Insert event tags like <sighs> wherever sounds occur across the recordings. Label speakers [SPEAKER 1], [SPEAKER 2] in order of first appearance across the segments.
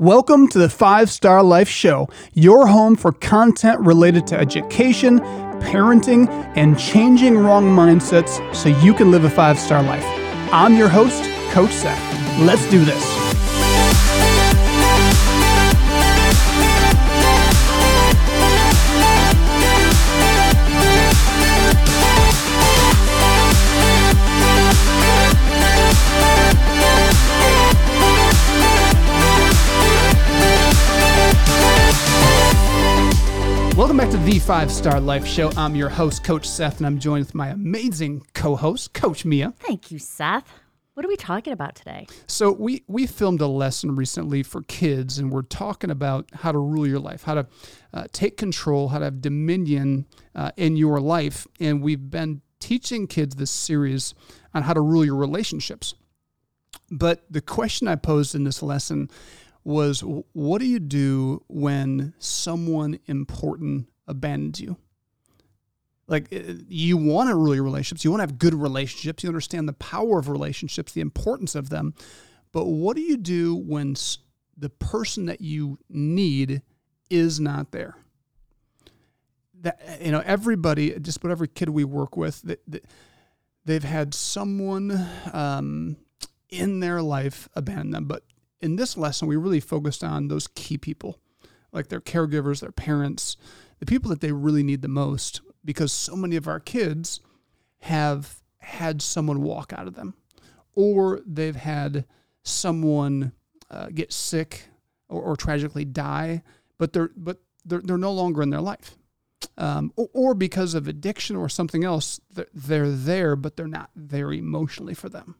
[SPEAKER 1] Welcome to the Five Star Life Show, your home for content related to education, parenting, and changing wrong mindsets so you can live a five star life. I'm your host, Coach Seth. Let's do this. The Five Star Life Show. I'm your host, Coach Seth, and I'm joined with my amazing co-host, Coach Mia.
[SPEAKER 2] Thank you, Seth. What are we talking about today?
[SPEAKER 1] So we we filmed a lesson recently for kids, and we're talking about how to rule your life, how to uh, take control, how to have dominion uh, in your life, and we've been teaching kids this series on how to rule your relationships. But the question I posed in this lesson was what do you do when someone important abandons you? Like uh, you want to rule your relationships, you want to have good relationships, you understand the power of relationships, the importance of them. But what do you do when the person that you need is not there? That you know, everybody, just about every kid we work with, that, they've had someone um, in their life abandon them, but in this lesson, we really focused on those key people, like their caregivers, their parents, the people that they really need the most, because so many of our kids have had someone walk out of them, or they've had someone uh, get sick or, or, tragically die, but they're but they're, they're no longer in their life. Um, or, or, because of addiction or something else, they're, they're there, but they're not there emotionally for them.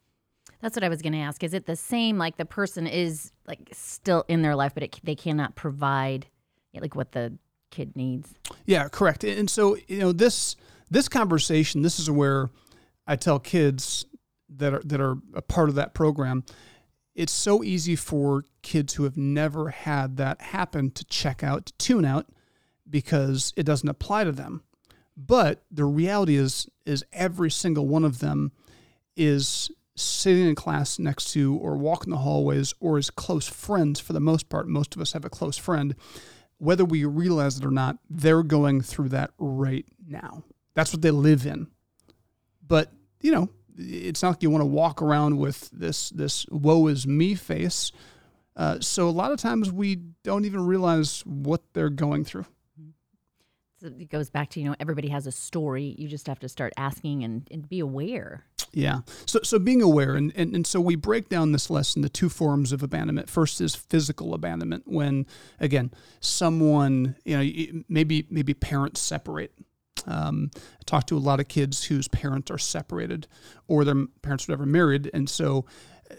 [SPEAKER 2] That's what I was going to ask. Is it the same? Like the person is like still in their life, but it, they cannot provide like what the kid needs.
[SPEAKER 1] Yeah, correct. And so you know this this conversation. This is where I tell kids that are that are a part of that program. It's so easy for kids who have never had that happen to check out, to tune out, because it doesn't apply to them. But the reality is, is every single one of them is sitting in class next to or walking the hallways or is close friends for the most part. Most of us have a close friend. Whether we realize it or not, they're going through that right now. That's what they live in. But, you know, it's not like you want to walk around with this this woe is me face. Uh, so a lot of times we don't even realize what they're going through.
[SPEAKER 2] It goes back to you know everybody has a story. You just have to start asking and, and be aware.
[SPEAKER 1] Yeah. So, so being aware, and, and, and so we break down this lesson, the two forms of abandonment. First is physical abandonment, when, again, someone, you know, maybe, maybe parents separate. Um, I talk to a lot of kids whose parents are separated or their parents were never married. And so uh,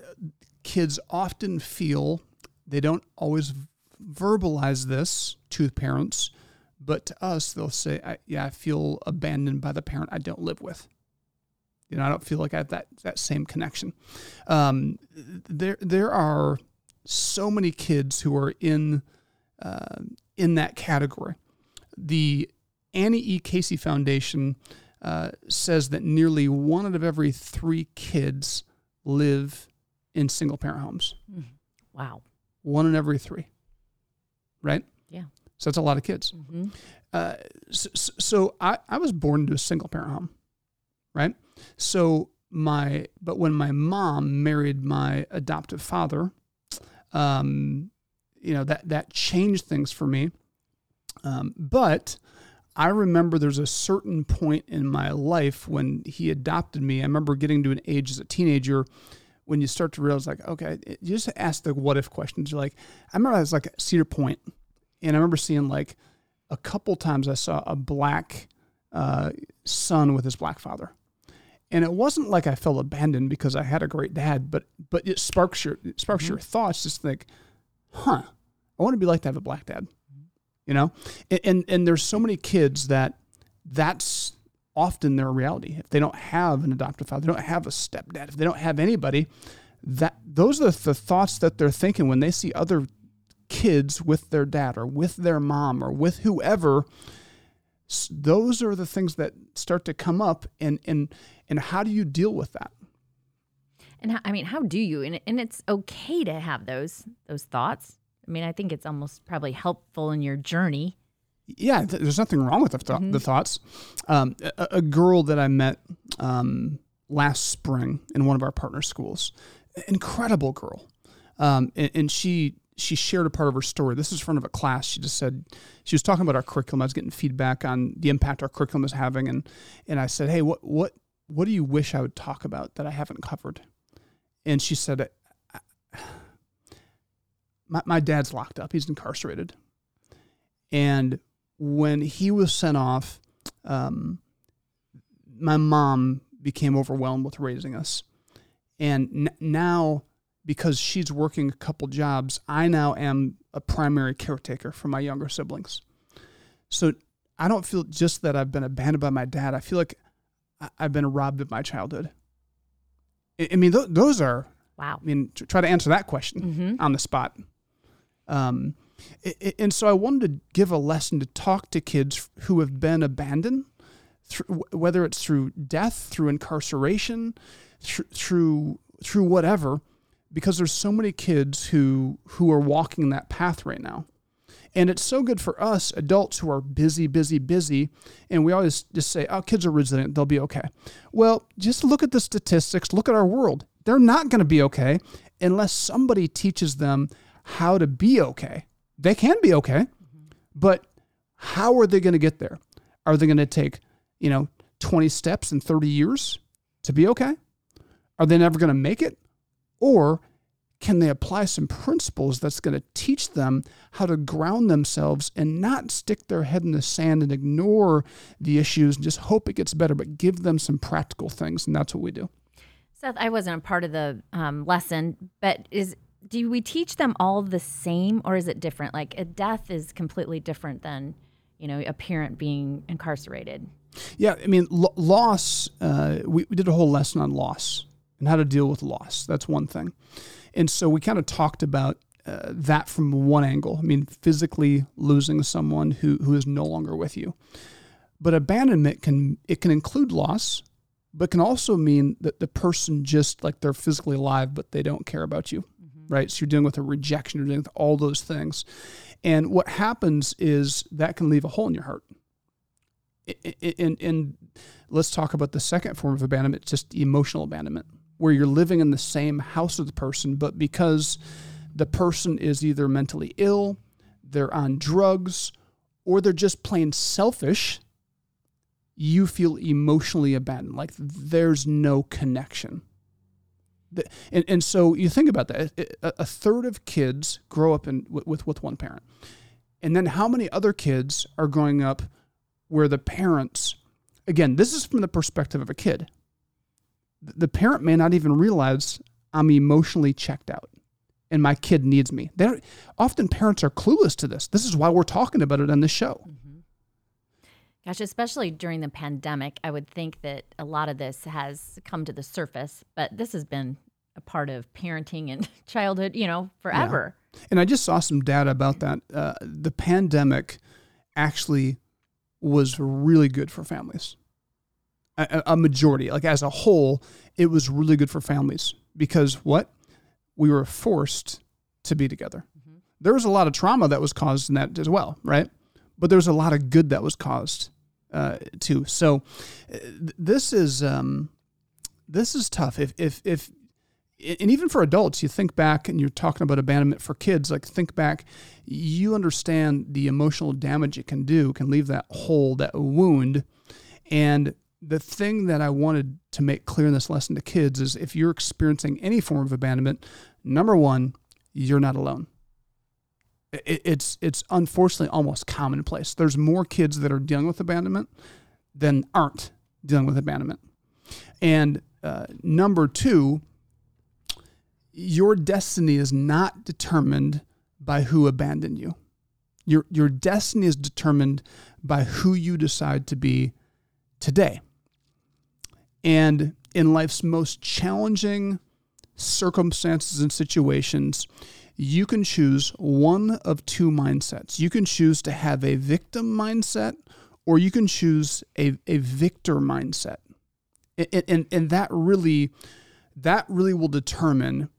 [SPEAKER 1] kids often feel they don't always verbalize this to parents, but to us, they'll say, I, Yeah, I feel abandoned by the parent I don't live with. You know, I don't feel like I have that that same connection. Um, there there are so many kids who are in uh, in that category. The Annie E. Casey Foundation uh, says that nearly one out of every three kids live in single parent homes.
[SPEAKER 2] Mm-hmm. Wow.
[SPEAKER 1] One in every three. Right? So that's a lot of kids. Mm-hmm. Uh, so, so I, I was born into a single parent home, right? So my, but when my mom married my adoptive father, um, you know that that changed things for me. Um, but I remember there's a certain point in my life when he adopted me. I remember getting to an age as a teenager when you start to realize, like, okay, you just ask the what if questions. You're like, I remember I was like at Cedar Point, and I remember seeing like a couple times I saw a black uh, son with his black father and it wasn't like I felt abandoned because I had a great dad, but but it sparks your it sparks mm-hmm. your thoughts. Just think, huh, I want to be like to have a black dad, you know. And, and and there's so many kids that that's often their reality. If they don't have an adoptive father, they don't have a stepdad, if they don't have anybody, that those are the thoughts that they're thinking when they see other kids with their dad or with their mom or with whoever those are the things that start to come up and and and how do you deal with that
[SPEAKER 2] and how, i mean how do you and, and it's okay to have those those thoughts I mean, I think it's almost probably helpful in your journey.
[SPEAKER 1] Yeah, th- there's nothing wrong with the, th-
[SPEAKER 2] Mm-hmm.
[SPEAKER 1] the thoughts. Um, a, a girl that I met um, last spring in one of our partner schools, incredible girl, um, and, and she she shared a part of her story. This is in front of a class. She just said she was talking about our curriculum. I was getting feedback on the impact our curriculum is having, and and I said, hey, what what what do you wish I would talk about that I haven't covered? And she said, my, my dad's locked up. He's incarcerated. And when he was sent off, um, my mom became overwhelmed with raising us. And n- now, because she's working a couple jobs, I now am a primary caretaker for my younger siblings. So I don't feel just that I've been abandoned by my dad. I feel like I've been robbed of my childhood. I mean, th- those are,
[SPEAKER 2] Wow.
[SPEAKER 1] I mean, to try to answer that question
[SPEAKER 2] Mm-hmm.
[SPEAKER 1] on the spot. Um, and so I wanted to give a lesson to talk to kids who have been abandoned, whether it's through death, through incarceration, through through whatever, because there's so many kids who who are walking that path right now. And it's so good for us adults who are busy, busy, busy. And we always just say, oh, kids are resilient. They'll be okay. Well, just look at the statistics. Look at our world. They're not going to be okay unless somebody teaches them how to be okay. They can be okay, but how are they going to get there? Are they going to take, you know, 20 steps in 30 years to be okay? Are they never going to make it? Or can they apply some principles that's going to teach them how to ground themselves and not stick their head in the sand and ignore the issues and just hope it gets better, but give them some practical things? And that's what we do.
[SPEAKER 2] Seth, I wasn't a part of the um, lesson, but is do we teach them all the same, or is it different? Like a death is completely different than you know a parent being incarcerated.
[SPEAKER 1] Yeah, I mean, lo- loss, uh, we, we did a whole lesson on loss and how to deal with loss. That's one thing. And so we kind of talked about uh, that from one angle. I mean, physically losing someone who, who is no longer with you. But abandonment can it can include loss, but can also mean that the person just like they're physically alive, but they don't care about you, right? So you're dealing with a rejection, you're dealing with all those things. And what happens is that can leave a hole in your heart and and let's talk about the second form of abandonment, just emotional abandonment, where you're living in the same house with the person, but because the person is either mentally ill, they're on drugs, or they're just plain selfish, you feel emotionally abandoned, like there's no connection. And, and so you think about that. A, a third of kids grow up in, with, with one parent. And then how many other kids are growing up where the parents, again, this is from the perspective of a kid. The parent may not even realize I'm emotionally checked out and my kid needs me. They're, often parents are clueless to this. This is why we're talking about it on this show.
[SPEAKER 2] Gosh, especially during the pandemic, I would think that a lot of this has come to the surface, but this has been a part of parenting and <laughs> childhood, you know, forever.
[SPEAKER 1] And I just saw some data about that. Uh, the pandemic actually was really good for families. A, a majority, like as a whole, it was really good for families because what? We were forced to be together. There was a lot of trauma that was caused in that as well, right? But there was a lot of good that was caused uh, too. So uh, th- this is um, this is tough. If if if and even for adults, you think back and you're talking about abandonment for kids, like think back, you understand the emotional damage it can do, can leave that hole, that wound. And the thing that I wanted to make clear in this lesson to kids is if you're experiencing any form of abandonment, number one, you're not alone. It's it's unfortunately almost commonplace. There's more kids that are dealing with abandonment than aren't dealing with abandonment. And uh, number two, your destiny is not determined by who abandoned you. Your your destiny is determined by who you decide to be today. And in life's most challenging circumstances and situations, you can choose one of two mindsets. You can choose to have a victim mindset or you can choose a, a victor mindset. And, and, and that really that really will determine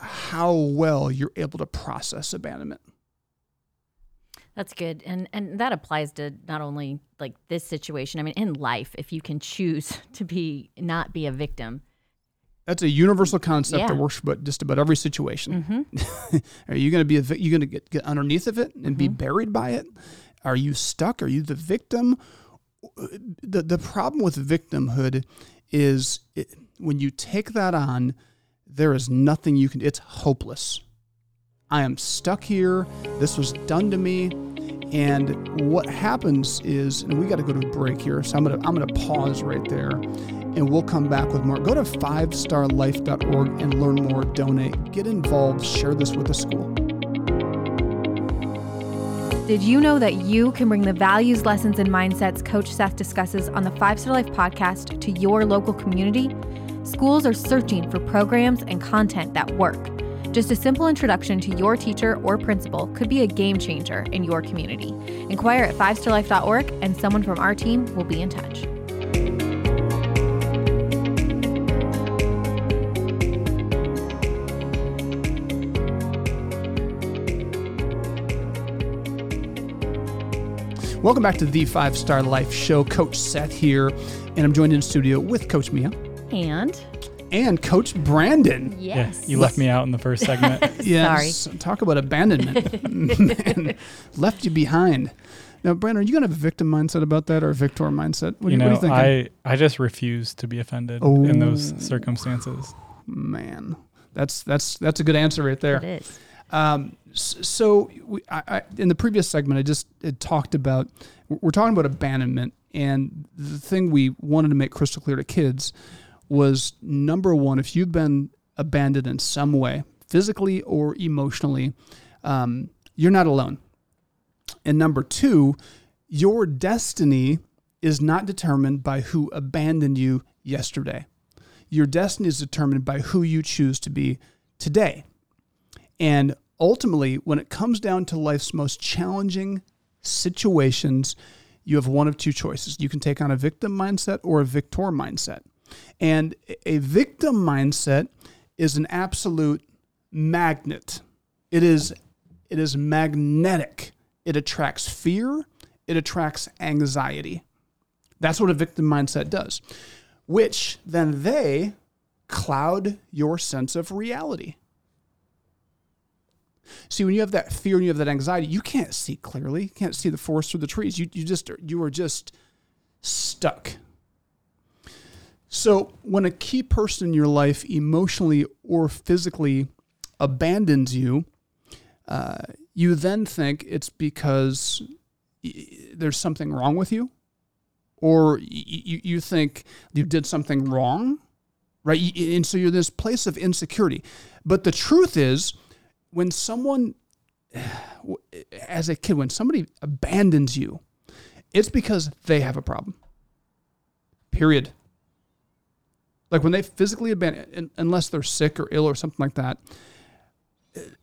[SPEAKER 1] how well you're able to process abandonment.
[SPEAKER 2] That's good. And and that applies to not only like this situation. I mean, in life, if you can choose <laughs> to be not be a victim.
[SPEAKER 1] That's a universal concept
[SPEAKER 2] Yeah.
[SPEAKER 1] that works but just about every situation.
[SPEAKER 2] Mhm. <laughs>
[SPEAKER 1] Are you going to be a you going to get, get underneath of it and be buried by it? Are you stuck? Are you the victim? The the problem with victimhood is it, when you take that on, there is nothing you can. It's hopeless. I am stuck here. This was done to me. And what happens is, and we got to go to a break here, so I'm gonna I'm gonna pause right there, and we'll come back with more. Go to fivestarlife.org and learn more. Donate, get involved, share this with the school.
[SPEAKER 3] Did you know that you can bring the values, lessons, and mindsets Coach Seth discusses on the Five Star Life podcast to your local community? Schools are searching for programs and content that work. Just a simple introduction to your teacher or principal could be a game changer in your community. Inquire at fivestarlife.org and someone from our team will be in touch.
[SPEAKER 1] Welcome back to the Five Star Life Show. Coach Seth here, and I'm joined in studio with Coach Mia
[SPEAKER 2] And
[SPEAKER 1] and Coach Brandon.
[SPEAKER 2] yes.
[SPEAKER 4] Yeah, you left me out in the first segment. <laughs>
[SPEAKER 1] Yes, talk about abandonment. <laughs> Man, left you behind. Now, Brandon, are you going to have a victim mindset about that or a victor mindset? What,
[SPEAKER 4] you
[SPEAKER 1] do what
[SPEAKER 4] know,
[SPEAKER 1] are you thinking?
[SPEAKER 4] I I just refuse to be offended in those
[SPEAKER 1] Oh.
[SPEAKER 4] circumstances.
[SPEAKER 1] Man, that's that's that's a good answer right there.
[SPEAKER 2] It is.
[SPEAKER 1] Um, so we, I, I, in the previous segment, I just had talked about we're talking about abandonment, and the thing we wanted to make crystal clear to kids was number one: if you've been abandoned in some way, physically or emotionally, um, you're not alone. And number two, your destiny is not determined by who abandoned you yesterday. Your destiny is determined by who you choose to be today. And ultimately, when it comes down to life's most challenging situations, you have one of two choices. You can take on a victim mindset or a victor mindset. And a victim mindset is an absolute magnet. It is it is magnetic. It attracts fear, it attracts anxiety. That's what a victim mindset does, which then they cloud your sense of reality. See, when you have that fear and you have that anxiety, you can't see clearly. You can't see the forest through the trees. You, you just you are just stuck. So when a key person in your life emotionally or physically abandons you, uh, you then think it's because there's something wrong with you, or you, you think you did something wrong, right? And so you're in this place of insecurity. But the truth is, when someone, <sighs> as a kid, when somebody abandons you, it's because they have a problem. Period. Like when they physically abandon, unless they're sick or ill or something like that,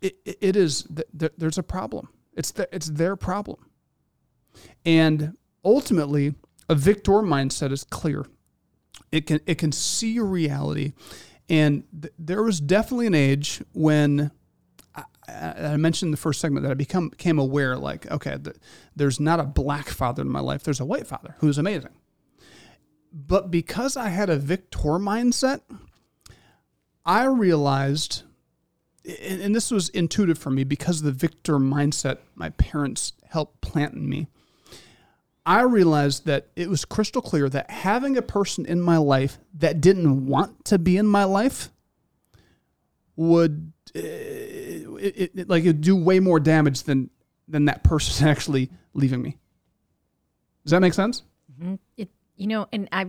[SPEAKER 1] it, it, it is th- th- there's a problem. It's the, it's their problem, and ultimately, a victor mindset is clear. It can it can see your reality, and th- there was definitely an age when I, mentioned in the first segment that I become became aware like okay, th- there's not a black father in my life. There's a white father who's amazing. But because I had a victor mindset, I realized and, this was intuitive for me because the victor mindset my parents helped plant in me. I realized that it was crystal clear that having a person in my life that didn't want to be in my life would uh, it, it, it- like it'd do way more damage than than that person <laughs> actually leaving me. Does that make sense?
[SPEAKER 2] It, you know, and I,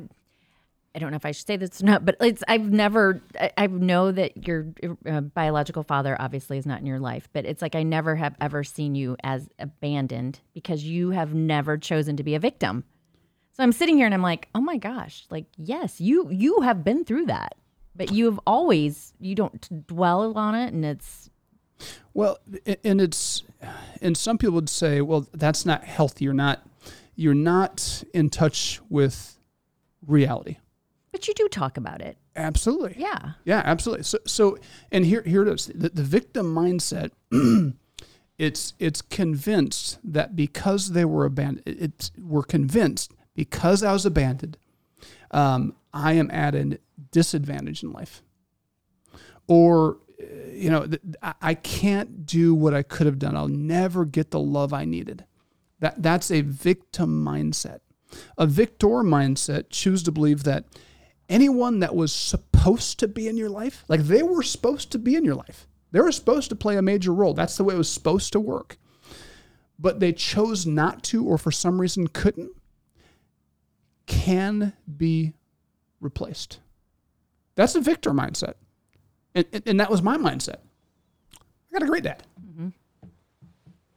[SPEAKER 2] I don't know if I should say this or not, but it's I've never, I, I know that your uh, biological father obviously is not in your life, but it's like I never have ever seen you as abandoned because you have never chosen to be a victim. So I'm sitting here and I'm like, oh my gosh, like yes, you you have been through that, but you have always you don't dwell on it, and it's
[SPEAKER 1] Well, and it's and some people would say, well, that's not healthy. You're not you're not in touch with reality.
[SPEAKER 2] But you do talk about it.
[SPEAKER 1] Absolutely.
[SPEAKER 2] Yeah.
[SPEAKER 1] Yeah, absolutely. So, so and here, here it is. The, the victim mindset. <clears throat> it's it's convinced that because they were abandoned, it's we're convinced because I was abandoned, um, I am at a disadvantage in life, or you know, I can't do what I could have done. I'll never get the love I needed. That that's a victim mindset. A victor mindset choose to believe that anyone that was supposed to be in your life, like they were supposed to be in your life, they were supposed to play a major role. That's the way it was supposed to work. But they chose not to, or for some reason couldn't, can be replaced. That's a victor mindset. And, and that was my mindset. I got a great dad.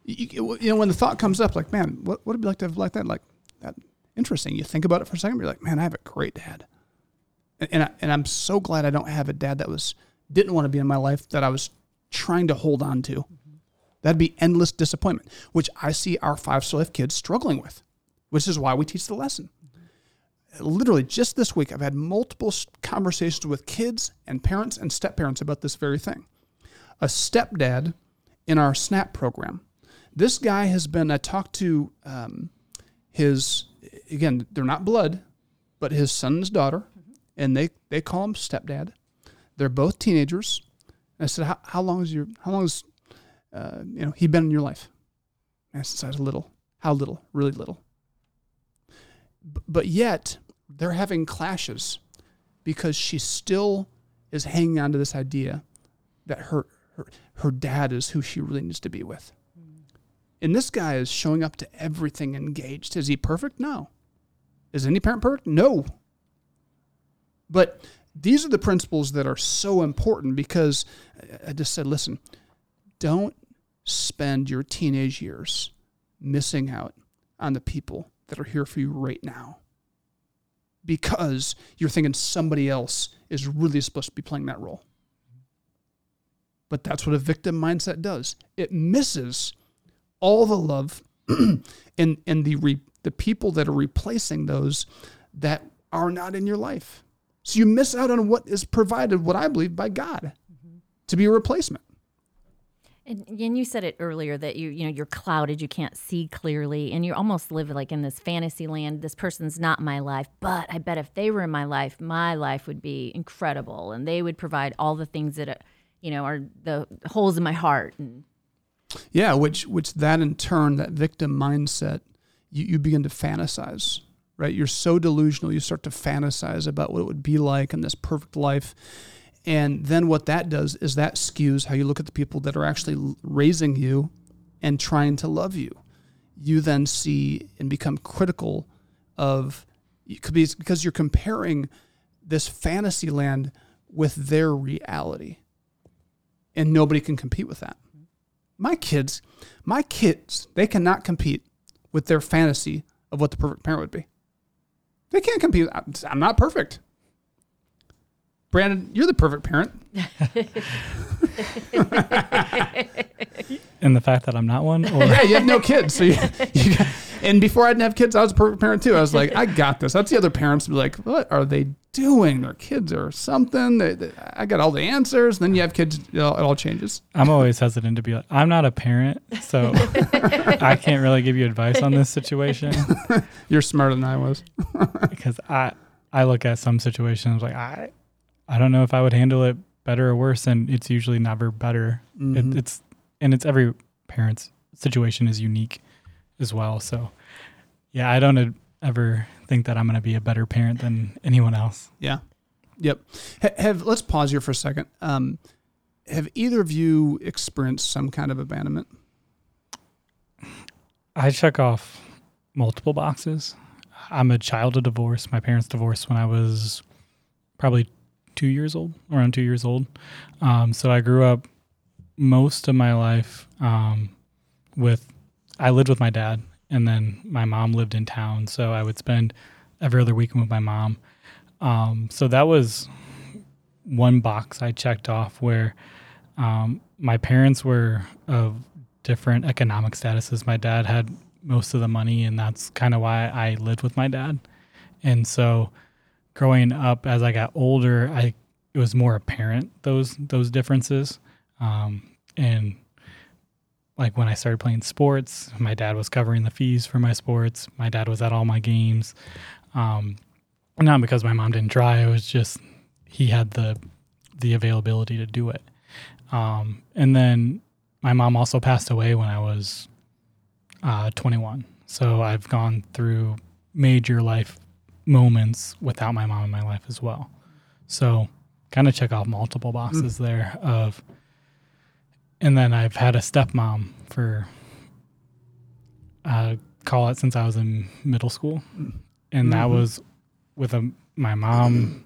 [SPEAKER 1] You, you, know, when the thought comes up, like, man, what, would it be like to have like that? Like, that interesting. You think about it for a second, you're like, man, I have a great dad. And, and, I, and I'm so glad I don't have a dad that was, didn't want to be in my life that I was trying to hold on to. Mm-hmm. That'd be endless disappointment, which I see our five Star Life kids struggling with, which is why we teach the lesson literally just this week, I've had multiple conversations with kids and parents and step parents about this very thing. A stepdad in our SNAP program. This guy has been, I talked to um, his, again, they're not blood, but his son and his daughter, and they, they call him stepdad. They're both teenagers. And I said, how, how long is your, how long has, uh, you know, he been in your life? And since I was little. How little? Really little. but yet, they're having clashes because she still is hanging on to this idea that her her, her dad is who she really needs to be with. And this guy is showing up to everything engaged. Is he perfect? No. Is any parent perfect? No. But these are the principles that are so important because I just said, listen, don't spend your teenage years missing out on the people that are here for you right now because you're thinking somebody else is really supposed to be playing that role. But that's what a victim mindset does. It misses all the love <clears throat> and, and the, re, the people that are replacing those that are not in your life. So you miss out on what is provided, what I believe, by God mm-hmm. to be a replacement.
[SPEAKER 2] And, and you said it earlier that you you know you're clouded, you can't see clearly, and you almost live like in this fantasy land. This person's not my life, but I bet if they were in my life, my life would be incredible, and they would provide all the things that you know are the holes in my heart. And
[SPEAKER 1] yeah, which which that in turn, that victim mindset, you, you begin to fantasize right? You're so delusional, you start to fantasize about what it would be like in this perfect life. And then what that does is that skews how you look at the people that are actually raising you and trying to love you. You then see and become critical of it, could be because you're comparing this fantasy land with their reality. And nobody can compete with that. My kids, my kids, they cannot compete with their fantasy of what the perfect parent would be. They can't compete. I'm not perfect. Brandon, you're the perfect parent. <laughs>
[SPEAKER 4] and the fact that I'm not one?
[SPEAKER 1] Or? <laughs> Yeah, you have no kids. So you, you got, and before I didn't have kids, I was a perfect parent too. I was like, I got this. That's the other parents be like, what are they doing? Their kids or something. They, they, I got all the answers. Then you have kids, it all, it all changes.
[SPEAKER 4] I'm always hesitant to be like, I'm not a parent, so <laughs> I can't really give you advice on this situation. <laughs>
[SPEAKER 1] You're smarter than I was. <laughs>
[SPEAKER 4] because I, I look at some situations like I I don't know if I would handle it better or worse, and it's usually never better. Mm-hmm. It, it's and it's every parent's situation is unique as well. So, yeah, I don't ever think that I'm going to be a better parent than anyone else.
[SPEAKER 1] Yeah. Yep. have let's pause here for a second. Um, have either of you experienced some kind of abandonment?
[SPEAKER 4] I check off multiple boxes. I'm a child of divorce. My parents divorced when I was probably two years old, around two years old. Um, so I grew up most of my life um, with, I lived with my dad, and then my mom lived in town. So I would spend every other weekend with my mom. Um, so that was one box I checked off where um, my parents were of different economic statuses. My dad had most of the money, and that's kind of why I lived with my dad. And so growing up as I got older, I it was more apparent those those differences. Um, and like when I started playing sports, my dad was covering the fees for my sports. My dad was at all my games. Um, not because my mom didn't try, it was just he had the the availability to do it. Um, and then my mom also passed away when I was uh, 21. So I've gone through major life moments without my mom in my life as well. So kind of check off multiple boxes mm. there of and then I've had a stepmom for uh, call it since I was in middle school, and mm-hmm. that was with a, my mom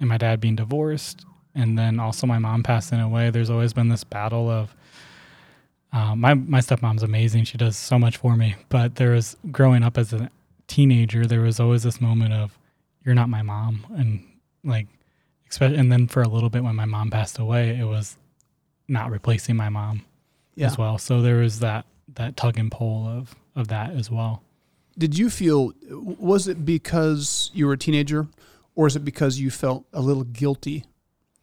[SPEAKER 4] and my dad being divorced, and then also my mom passing away. There's always been this battle of uh, my my stepmom's amazing. She does so much for me, but there was growing up as a teenager, there was always this moment of you're not my mom, and like, and then for a little bit when my mom passed away, it was not replacing my mom yeah. as well. So there was that that tug and pull of of that as well.
[SPEAKER 1] Did you feel was it because you were a teenager or is it because you felt a little guilty?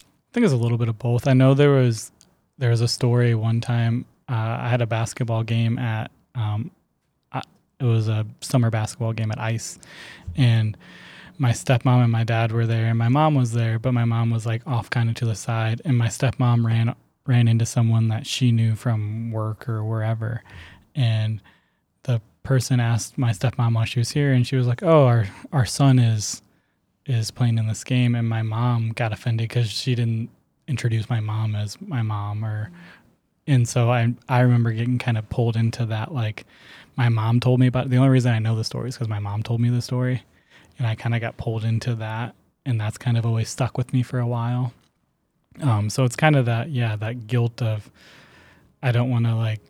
[SPEAKER 4] I think it's a little bit of both. I know there was there was a story one time uh, I had a basketball game at um, I, it was a summer basketball game at Ice and my stepmom and my dad were there and my mom was there but my mom was like off kind of to the side and my stepmom ran ran into someone that she knew from work or wherever. And the person asked my stepmom while she was here and she was like, Oh, our our son is is playing in this game and my mom got offended because she didn't introduce my mom as my mom or and so I I remember getting kind of pulled into that like my mom told me about it. the only reason I know the story is because my mom told me the story and I kind of got pulled into that and that's kind of always stuck with me for a while. Um, so it's kind of that, yeah, that guilt of I don't want to like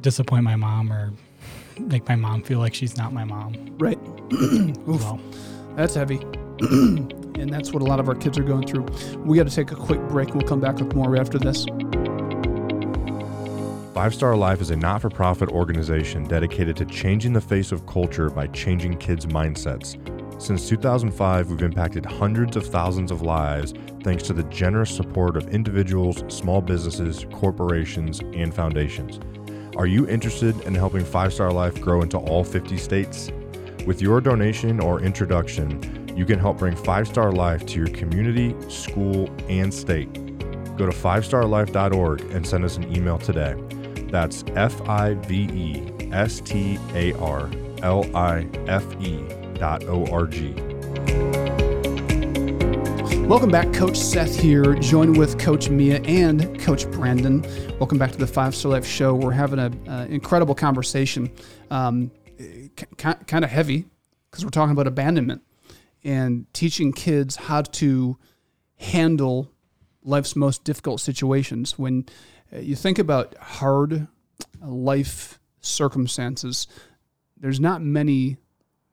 [SPEAKER 4] disappoint my mom or make my mom feel like she's not my mom.
[SPEAKER 1] Right. <clears throat> well, that's heavy. <clears throat> and that's what a lot of our kids are going through. We got to take a quick break. We'll come back with more after this.
[SPEAKER 5] Five Star Life is a not for profit organization dedicated to changing the face of culture by changing kids' mindsets. Since 2005, we've impacted hundreds of thousands of lives thanks to the generous support of individuals, small businesses, corporations, and foundations. Are you interested in helping Five Star Life grow into all 50 states? With your donation or introduction, you can help bring Five Star Life to your community, school, and state. Go to fivestarlife.org and send us an email today. That's F I V E S T A R L I F E dot O R G.
[SPEAKER 1] Welcome back, Coach Seth here, joined with Coach Mia and Coach Brandon. Welcome back to the Five Star Life Show. We're having an incredible conversation, um, kind of heavy because we're talking about abandonment and teaching kids how to handle life's most difficult situations. When uh, you think about hard life circumstances, there's not many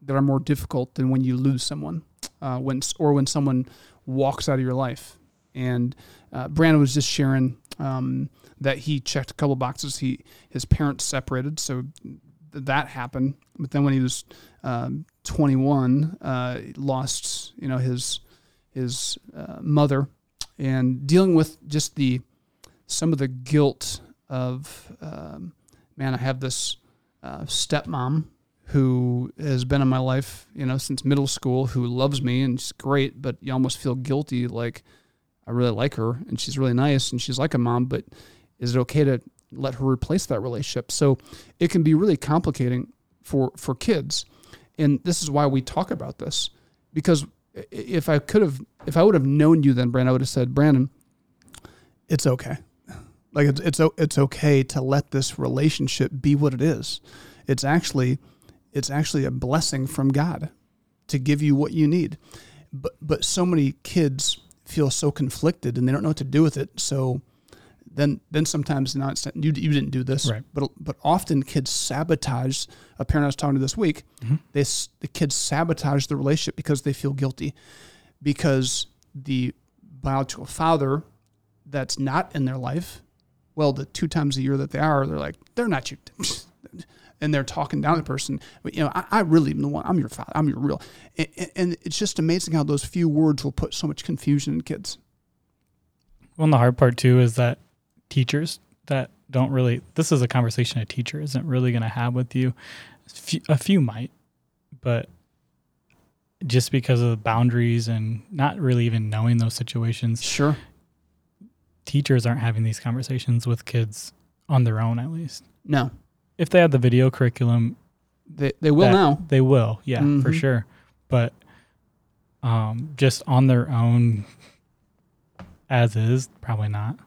[SPEAKER 1] that are more difficult than when you lose someone, uh, when or when someone walks out of your life. And uh, Brandon was just sharing um, that he checked a couple boxes. He his parents separated, so th- that happened. But then when he was um, 21, uh, lost you know his his uh, mother, and dealing with just the some of the guilt of um, man, I have this uh, stepmom who has been in my life, you know, since middle school, who loves me and she's great, but you almost feel guilty, like I really like her and she's really nice and she's like a mom, but is it okay to let her replace that relationship? So it can be really complicating for for kids, and this is why we talk about this because if I could have, if I would have known you then, Brandon, I would have said, Brandon, it's okay. Like it's it's it's okay to let this relationship be what it is. It's actually it's actually a blessing from God to give you what you need. But but so many kids feel so conflicted and they don't know what to do with it. So then then sometimes not you, you didn't do this,
[SPEAKER 4] right.
[SPEAKER 1] but but often kids sabotage. A parent I was talking to this week, mm-hmm. they the kids sabotage the relationship because they feel guilty because the biological father that's not in their life. Well, the two times a year that they are, they're like they're not you. <laughs> and they're talking down to the person. But, you know, I, I really am the one. I'm your father. I'm your real. And, and it's just amazing how those few words will put so much confusion in kids.
[SPEAKER 4] Well, and the hard part too is that teachers that don't really. This is a conversation a teacher isn't really going to have with you. A few might, but just because of the boundaries and not really even knowing those situations,
[SPEAKER 1] Sure.
[SPEAKER 4] teachers aren't having these conversations with kids on their own. At least
[SPEAKER 1] No,
[SPEAKER 4] if they had the video curriculum,
[SPEAKER 1] they they will
[SPEAKER 4] that-
[SPEAKER 1] now.
[SPEAKER 4] They will, yeah, for
[SPEAKER 1] Mhm.
[SPEAKER 4] sure. But um, just on their own, as is, probably not.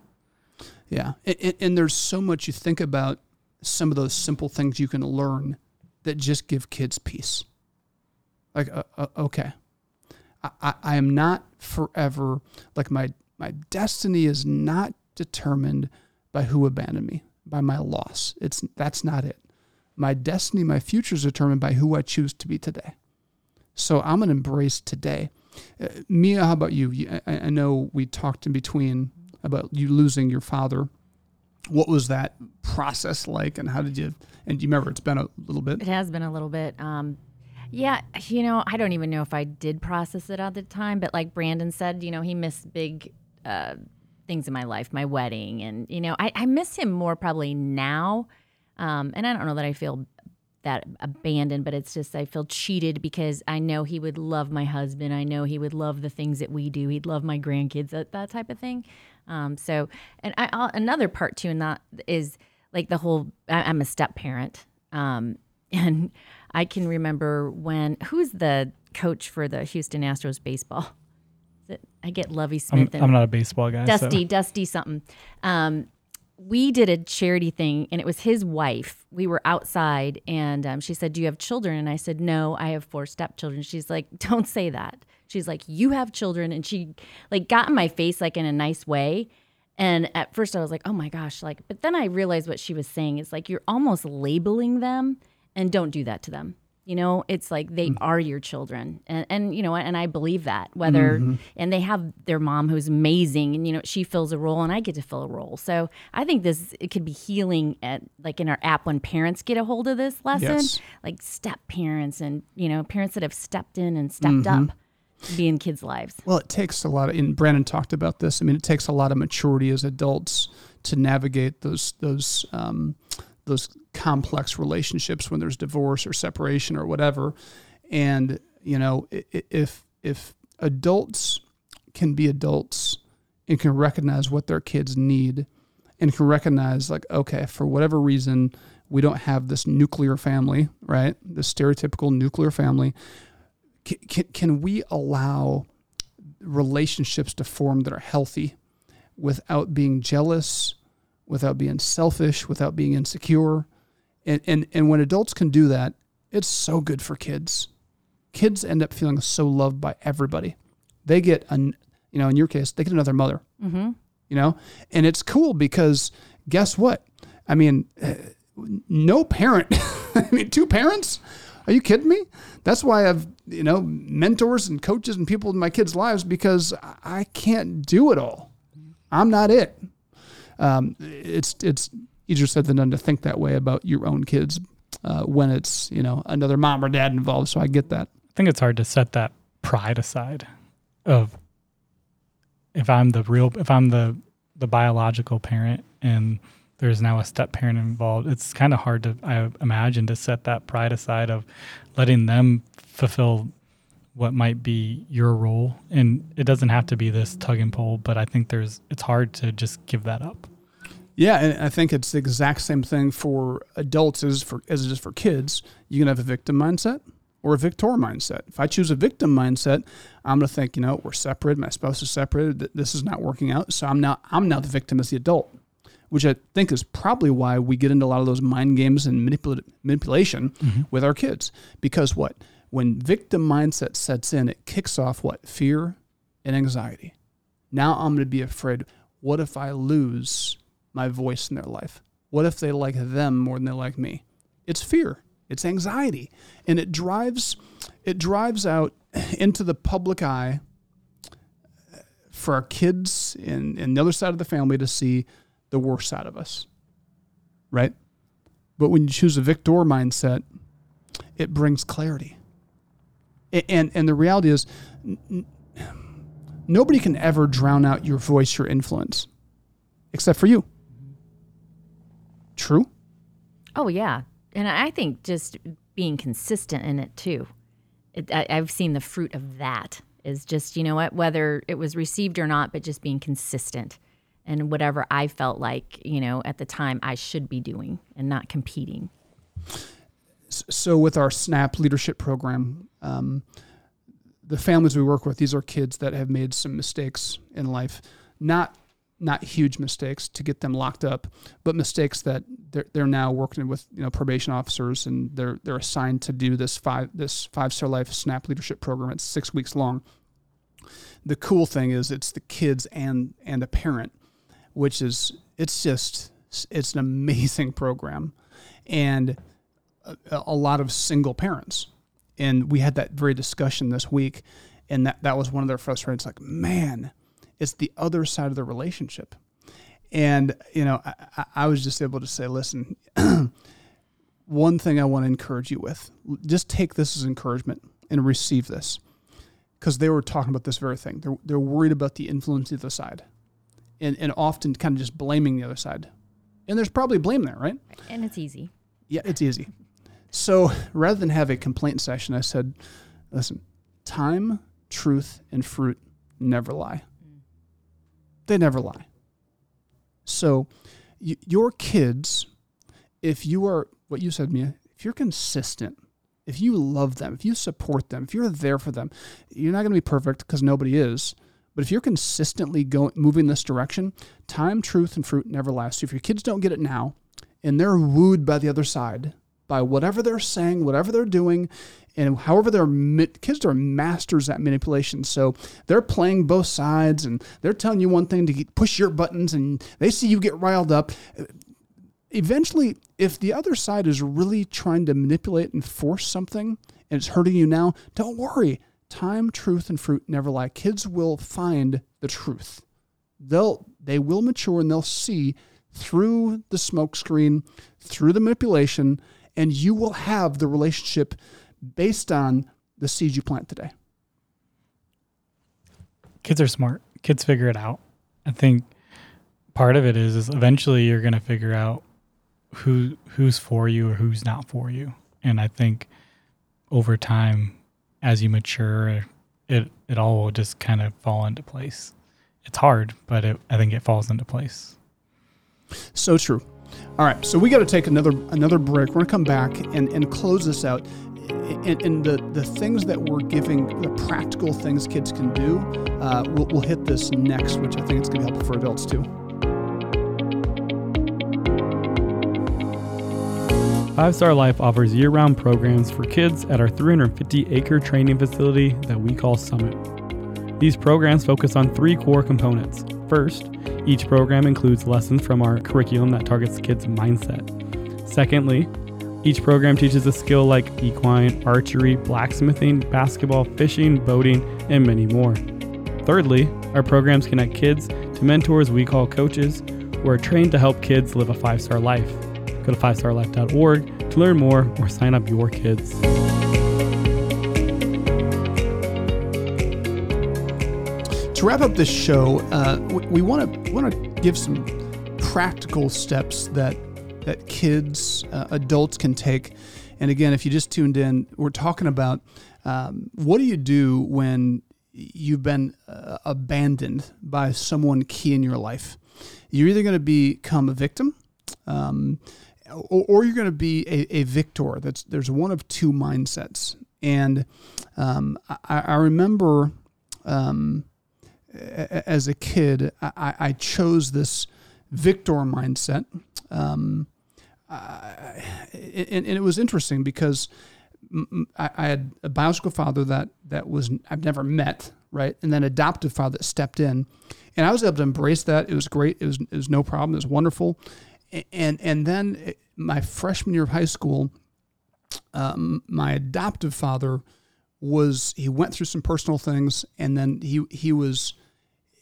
[SPEAKER 1] Yeah, and, and, there's so much you think about some of those simple things you can learn that just give kids peace. Like, uh, uh, okay, I, I, I am not forever like my my destiny is not determined by who abandoned me, by my loss. It's that's not it. My destiny, my future is determined by who I choose to be today. So I'm gonna embrace today. Uh, Mia, how about you? I, I know we talked in between about you losing your father. What was that process like, and how did you? And you remember it's been a little bit.
[SPEAKER 2] It has been a little bit. Um, yeah, you know, I don't even know if I did process it at the time, but like Brandon said, you know, he missed big uh, things in my life, my wedding, and you know, I, I miss him more probably now. Um, and I don't know that I feel that abandoned, but it's just I feel cheated because I know he would love my husband. I know he would love the things that we do. He'd love my grandkids, that, that type of thing. Um, so, and I, I'll, another part too, and that is like the whole. I, I'm a step parent, um, <laughs> and I can remember when who's the coach for the Houston Astros baseball? I get Lovey
[SPEAKER 4] I'm,
[SPEAKER 2] Smith
[SPEAKER 4] I'm not a baseball guy. so-
[SPEAKER 2] Dusty, Dusty something. Um, we did a charity thing, and it was his wife. We were outside, and um, she said, "Do you have children?" And I said, "No, I have four stepchildren." She's like, "Don't say that." She's like, "You have children," and she like got in my face like in a nice way. And at first, I was like, "Oh my gosh!" Like, but then I realized what she was saying is like you're almost labeling them, and don't do that to them. You know, it's like they mm. are your children, and, and you know, and I believe that. Whether mm-hmm. and they have their mom who's amazing, and you know, she fills a role, and I get to fill a role. So I think this it could be healing at like in our app when parents get a hold of this lesson,
[SPEAKER 1] Yes.
[SPEAKER 2] like step parents, and you know, parents that have stepped in and stepped mm-hmm. up to be in kids' lives.
[SPEAKER 1] Well, it takes a lot of, and Brandon talked about this. I mean, it takes a lot of maturity as adults to navigate those those um, those complex relationships when there's divorce or separation or whatever. And you know, if if adults can be adults and can recognize what their kids need and can recognize like okay for whatever reason we don't have this nuclear family right this stereotypical nuclear family can, can, can we allow relationships to form that are healthy without being jealous, without being selfish, without being insecure? And, and, and when adults can do that, it's so good for kids. Kids end up feeling so loved by everybody. They get, an, you know, in your case, they get another mother,
[SPEAKER 2] Mm-hmm.
[SPEAKER 1] you know? And it's cool because guess what? I mean, uh, no parent, <laughs> I mean, two parents? Are you kidding me? That's why I have, you know, mentors and coaches and people in my kids' lives because I can't do it all. I'm not it. Um, it's it's easier said than done to think that way about your own kids uh, when it's you know another mom or dad involved. So I get that.
[SPEAKER 4] I think it's hard to set that pride aside of if I'm the real if I'm the the biological parent and there's now a step parent involved it's kind of hard to I imagine to set that pride aside of letting them fulfill what might be your role and it doesn't have to be this tug and pull but I think there's it's hard to just give that up
[SPEAKER 1] Yeah, and I think it's the exact same thing for adults as for as it is for kids. You can have a victim mindset or a victor mindset. If I choose a victim mindset, I'm going to think, you know, we're separated. My spouse is separated. This is not working out. So I'm now I'm now the victim as the adult, which I think is probably why we get into a lot of those mind games and manipula- manipulation mm-hmm. with our kids. Because what when victim mindset sets in, it kicks off what fear and anxiety. Now I'm going to be afraid. What if I lose my voice in their life? What if they like them more than they like me? It's fear. It's anxiety. And it drives it drives out into the public eye for our kids and, and the other side of the family to see the worst side of us. Right? But when you choose a victor mindset, it brings clarity. And and the reality is, nobody can ever drown out your voice, your influence, except for you. True.
[SPEAKER 2] Oh yeah, and I think just being consistent in it too. It, I, I've seen the fruit of that is just you know what whether it was received or not, but just being consistent and whatever I felt like you know at the time I should be doing and not competing.
[SPEAKER 1] so with our snap leadership program um, the families we work with these are kids that have made some mistakes in life not not huge mistakes to get them locked up but mistakes that they're, they're now working with you know probation officers and they're they're assigned to do this five this five star life snap leadership program it's six weeks long the cool thing is it's the kids and and a parent which is it's just it's an amazing <laughs> program and a, a lot of single parents. And we had that very discussion this week. And that, that was one of their frustrations like, man, it's the other side of the relationship. And, you know, I, I- was just able to say, listen, <clears throat> one thing I want to encourage you with, just take this as encouragement and receive this. Because they were talking about this very thing. They're, they're worried about the influence of the other side and, and often kind of just blaming the other side. And there's probably blame there, right?
[SPEAKER 2] And it's easy.
[SPEAKER 1] Yeah, it's easy. So rather than have a complaint session, I said, listen, time, truth, and fruit never lie. They never lie. So y- your kids, if you are, what you said, Mia, if you're consistent, if you love them, if you support them, if you're there for them, you're not going to be perfect because nobody is. But if you're consistently going moving this direction, time, truth, and fruit never last. So if your kids don't get it now, and they're wooed by the other side, by whatever they're saying, whatever they're doing, and however they're kids are masters at manipulation. So they're playing both sides, and they're telling you one thing to push your buttons, and they see you get riled up. Eventually, if the other side is really trying to manipulate and force something, and it's hurting you now, don't worry. Time, truth, and fruit never lie. Kids will find the truth they'll they will mature and they'll see through the smoke screen, through the manipulation, and you will have the relationship based on the seeds you plant today.
[SPEAKER 4] kids are smart. Kids figure it out. I think part of it is is eventually you're going to figure out who who's for you or who's not for you. And I think over time as you mature it it all will just kind of fall into place. It's hard, but it, I think it falls into place.
[SPEAKER 1] So true. All right, so we got to take another another break. We're gonna come back and, and close this out. And, and the, the things that we're giving, the practical things kids can do, uh, we'll, we'll hit this next, which I think it's gonna be helpful for adults too.
[SPEAKER 4] Five Star Life offers year round programs for kids at our 350 acre training facility that we call Summit. These programs focus on three core components. First, each program includes lessons from our curriculum that targets kids' mindset. Secondly, each program teaches a skill like equine, archery, blacksmithing, basketball, fishing, boating, and many more. Thirdly, our programs connect kids to mentors we call coaches who are trained to help kids live a five star life. Go to 5starlife.org to learn more or sign up your kids.
[SPEAKER 1] To wrap up this show, uh, we want to want to give some practical steps that that kids, uh, adults can take. And again, if you just tuned in, we're talking about um, what do you do when you've been uh, abandoned by someone key in your life. You're either going to become a victim, um, or, or you're going to be a, a victor. That's there's one of two mindsets. And um, I, I remember um, as a kid, I, I chose this victor mindset. Um, I, and, and it was interesting because I had a biological father that that was I've never met, right, and then adoptive father that stepped in, and I was able to embrace that. It was great. It was it was no problem. It was wonderful, and and then my freshman year of high school, um, my adoptive father was he went through some personal things, and then he he was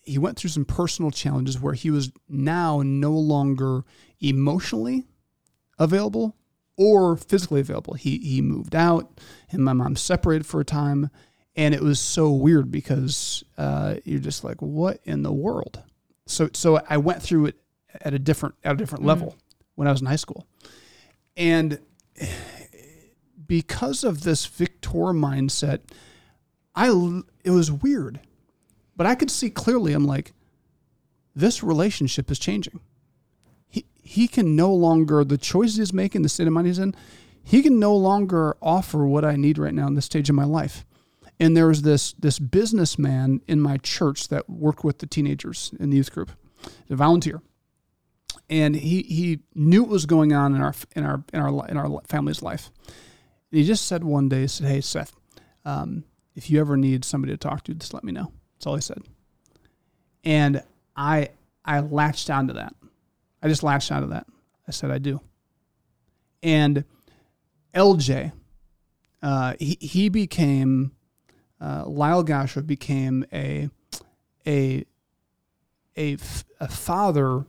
[SPEAKER 1] he went through some personal challenges where he was now no longer emotionally available or physically available. He he moved out, and my mom separated for a time, and it was so weird because uh, you're just like, what in the world? So so I went through it at a different at a different level when I was in high school, and because of this Victor mindset, I it was weird, but I could see clearly. I'm like, this relationship is changing. He he can no longer the choices he's making, the state of mind he's in. He can no longer offer what I need right now in this stage of my life. And there was this this businessman in my church that worked with the teenagers in the youth group, a volunteer, and he he knew what was going on in our in our in our in our family's life. And he just said one day, he said, "Hey Seth, um, if you ever need somebody to talk to, just let me know." That's all he said. And I I latched onto that. I just latched onto that. I said I do. And LJ, uh, he he became uh, Lyle Gasher became a a a f- a father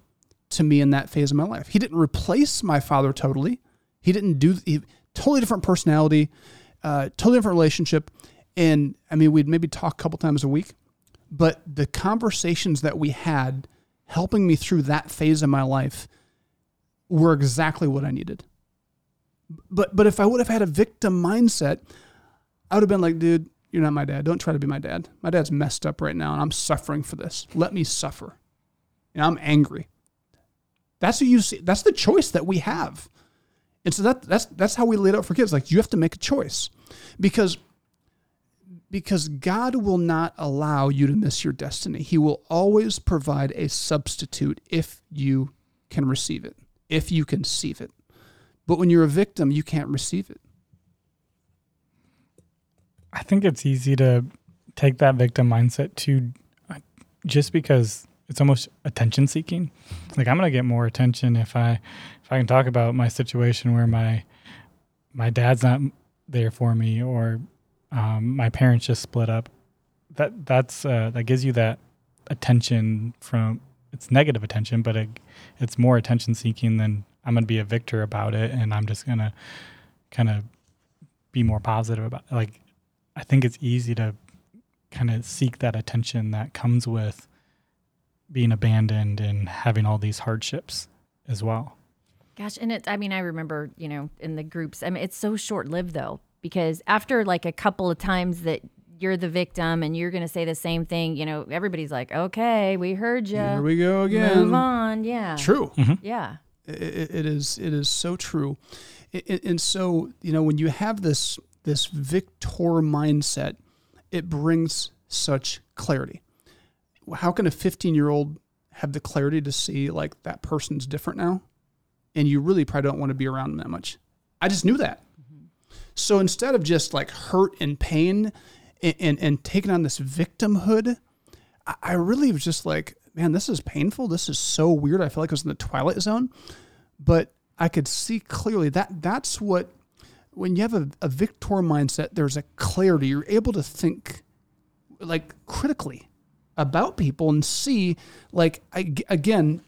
[SPEAKER 1] to me in that phase of my life. He didn't replace my father totally. He didn't do he, totally different personality, uh, totally different relationship. And I mean, we'd maybe talk a couple times a week, but the conversations that we had helping me through that phase of my life were exactly what I needed. But but if I would have had a victim mindset, I would have been like, dude, you're not my dad. Don't try to be my dad. My dad's messed up right now and I'm suffering for this. Let me suffer. And I'm angry. That's what you see. That's the choice that we have. And so that that's that's how we lay it out for kids. Like you have to make a choice. Because because God will not allow you to miss your destiny. He will always provide a substitute if you can receive it, if you conceive it. But when you're a victim, you can't receive it.
[SPEAKER 4] I think it's easy to take that victim mindset to uh, just because it's almost attention seeking. Like I'm gonna get more attention if I if I can talk about my situation where my my dad's not there for me or um, my parents just split up. That that's uh, that gives you that attention from it's negative attention, but it, it's more attention seeking than I'm gonna be a victor about it, and I'm just gonna kind of be more positive about. It. Like I think it's easy to kind of seek that attention that comes with being abandoned and having all these hardships as well.
[SPEAKER 2] Gosh, and it, I mean, I remember, you know, in the groups, I mean, it's so short lived though, because after like a couple of times that you're the victim and you're going to say the same thing, you know, everybody's like, okay, we heard you.
[SPEAKER 1] Here we go again.
[SPEAKER 2] Move on. Yeah.
[SPEAKER 1] True. Mm-hmm.
[SPEAKER 2] Yeah.
[SPEAKER 1] It, it is. It is so true. It, and so you know, when you have this this victor mindset, it brings such clarity. How can a 15 year old have the clarity to see like that person's different now, and you really probably don't want to be around them that much? I just knew that. So instead of just like hurt and pain and, and, and taking on this victimhood, I, I really was just like, man, this is painful. This is so weird. I feel like I was in the twilight zone, but I could see clearly that that's what when you have a, a victor mindset, there's a clarity. You're able to think like critically about people and see like I, again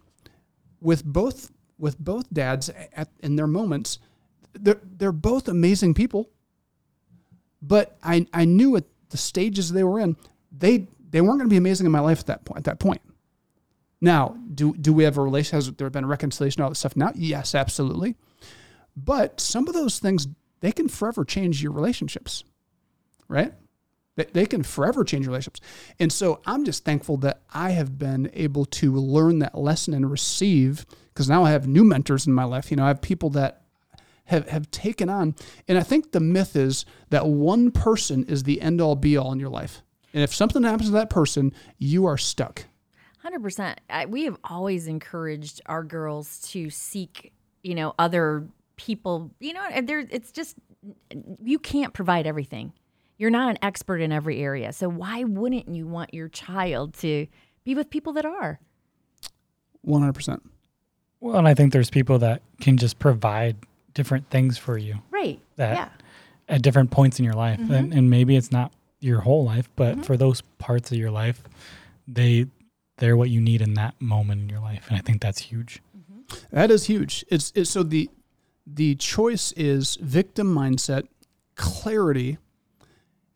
[SPEAKER 1] with both with both dads at, in their moments they're they're both amazing people but I I knew at the stages they were in they they weren't going to be amazing in my life at that point at that point. Now do do we have a relationship? Has there been a reconciliation all that stuff? Now yes absolutely. But some of those things they can forever change your relationships right? They, they can forever change relationships. And so i'm just thankful that i have been able to learn that lesson and receive because now i have new mentors in my life. You know i have people that have, have taken on and i think the myth is that one person is the end all be all in your life and if something happens to that person you are stuck
[SPEAKER 2] Hundred percent. We have always encouraged our girls to seek, you know, other people. You know, and there. It's just you can't provide everything. You're not an expert in every area. So why wouldn't you want your child to be with people that are?
[SPEAKER 1] 100%
[SPEAKER 4] Well, and I think there's people that can just provide different things for you
[SPEAKER 2] Right.
[SPEAKER 4] that
[SPEAKER 2] yeah.
[SPEAKER 4] at different points in your life, and, and maybe it's not your whole life, but
[SPEAKER 2] Mm-hmm.
[SPEAKER 4] for those parts of your life, they they're what you need in that moment in your life, and I think that's huge.
[SPEAKER 1] That is huge. It's, it's so the the choice is victim mindset, clarity,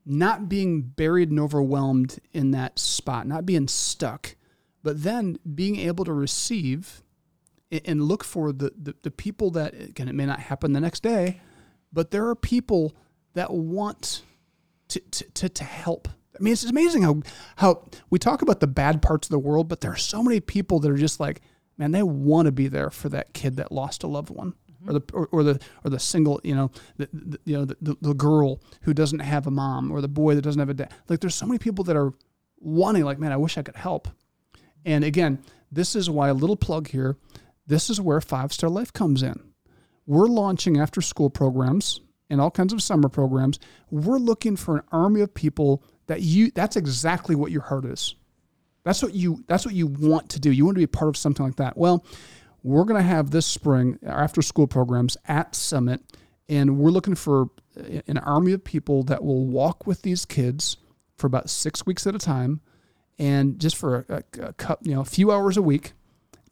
[SPEAKER 1] not being buried and overwhelmed in that spot, not being stuck, but then being able to receive and look for the, the, the people that, again, it may not happen the next day, but there are people that want to, to, to, to help. I mean, it's amazing how, how we talk about the bad parts of the world, but there are so many people that are just like, man, they want to be there for that kid that lost a loved one mm-hmm. or the or, or, the or the single you know the, the you know the, the, the, girl who doesn't have a mom or the boy that doesn't have a dad. Like there's so many people that are wanting like man i wish i could help. And again this is why a little plug here this is where five star life comes in. We're launching after school programs and all kinds of summer programs. We're looking for an army of people that you that's exactly what your heart is. That's what you that's what you want to do. You want to be a part of something like that. Well we're going to have this spring after school programs at Summit, and we're looking for an army of people that will walk with these kids for about six weeks at a time, and just for a, a, a you know a few hours a week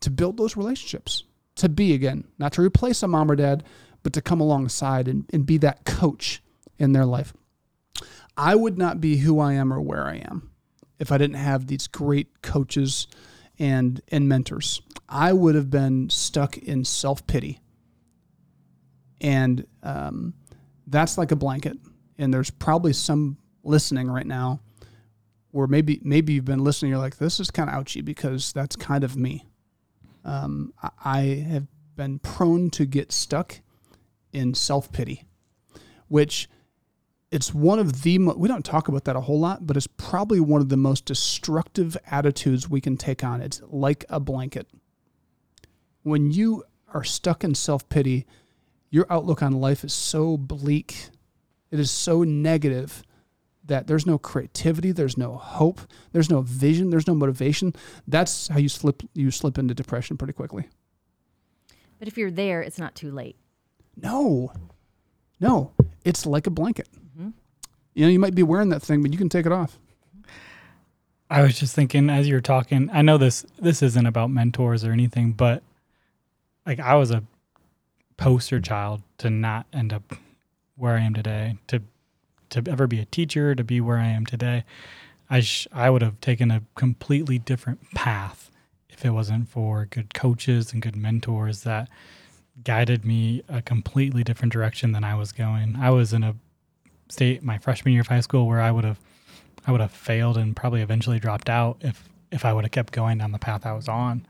[SPEAKER 1] to build those relationships. To be again, not to replace a mom or dad, but to come alongside and, and be that coach in their life. I would not be who I am or where I am if I didn't have these great coaches and and mentors. I would have been stuck in self pity, and um, that's like a blanket. And there's probably some listening right now, where maybe maybe you've been listening. You're like, this is kind of ouchy because that's kind of me. Um, I have been prone to get stuck in self pity, which it's one of the mo- we don't talk about that a whole lot, but it's probably one of the most destructive attitudes we can take on. It's like a blanket. When you are stuck in self pity, your outlook on life is so bleak. It is so negative that there's no creativity, there's no hope, there's no vision, there's no motivation. That's how you slip you slip into depression pretty quickly.
[SPEAKER 2] But if you're there, it's not too late.
[SPEAKER 1] No. No, it's like a blanket. Mm-hmm. You know, you might be wearing that thing, but you can take it off.
[SPEAKER 4] I was just thinking as you were talking, I know this this isn't about mentors or anything, but like I was a poster child to not end up where I am today, to to ever be a teacher, to be where I am today. I sh- I would have taken a completely different path if it wasn't for good coaches and good mentors that guided me a completely different direction than I was going. I was in a state my freshman year of high school where I would have I would have failed and probably eventually dropped out if if I would have kept going down the path I was on.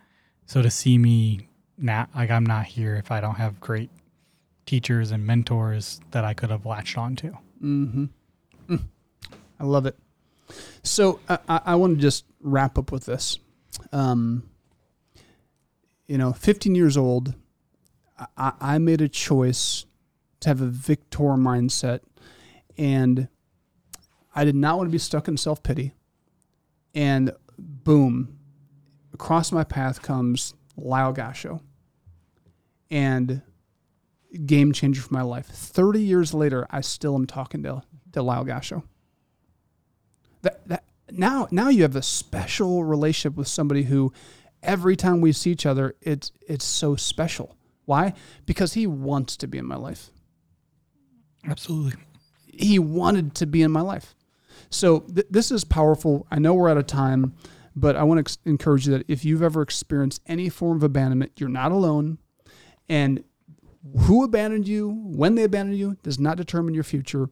[SPEAKER 4] So to see me not like I'm not here if I don't have great teachers and mentors that I could have latched onto.
[SPEAKER 1] Mm-hmm. Mm. I love it. So I, I want to just wrap up with this. Um, you know, 15 years old, I, I made a choice to have a victor mindset and I did not want to be stuck in self pity. And boom, across my path comes Lyle Gasho. And game changer for my life. 30 years later, I still am talking to, to Lyle Gasho. That, that, now, now you have a special relationship with somebody who every time we see each other, it's, it's so special. Why? Because he wants to be in my life.
[SPEAKER 4] Absolutely
[SPEAKER 1] he wanted to be in my life. So th- this is powerful. I know we're out of time, but I want to ex- encourage you that if you've ever experienced any form of abandonment, you're not alone. And who abandoned you, when they abandoned you, does not determine your future.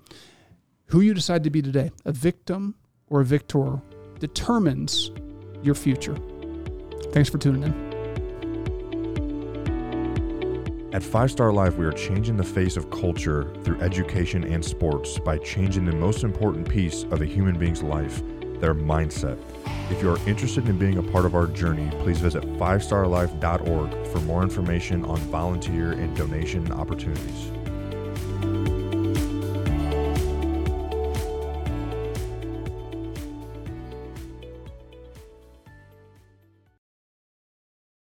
[SPEAKER 1] Who you decide to be today, a victim or a victor, determines your future. Thanks for tuning in.
[SPEAKER 5] At Five Star Life, we are changing the face of culture through education and sports by changing the most important piece of a human being's life, their mindset. If you are interested in being a part of our journey, please visit fivestarlife.org for more information on volunteer and donation opportunities.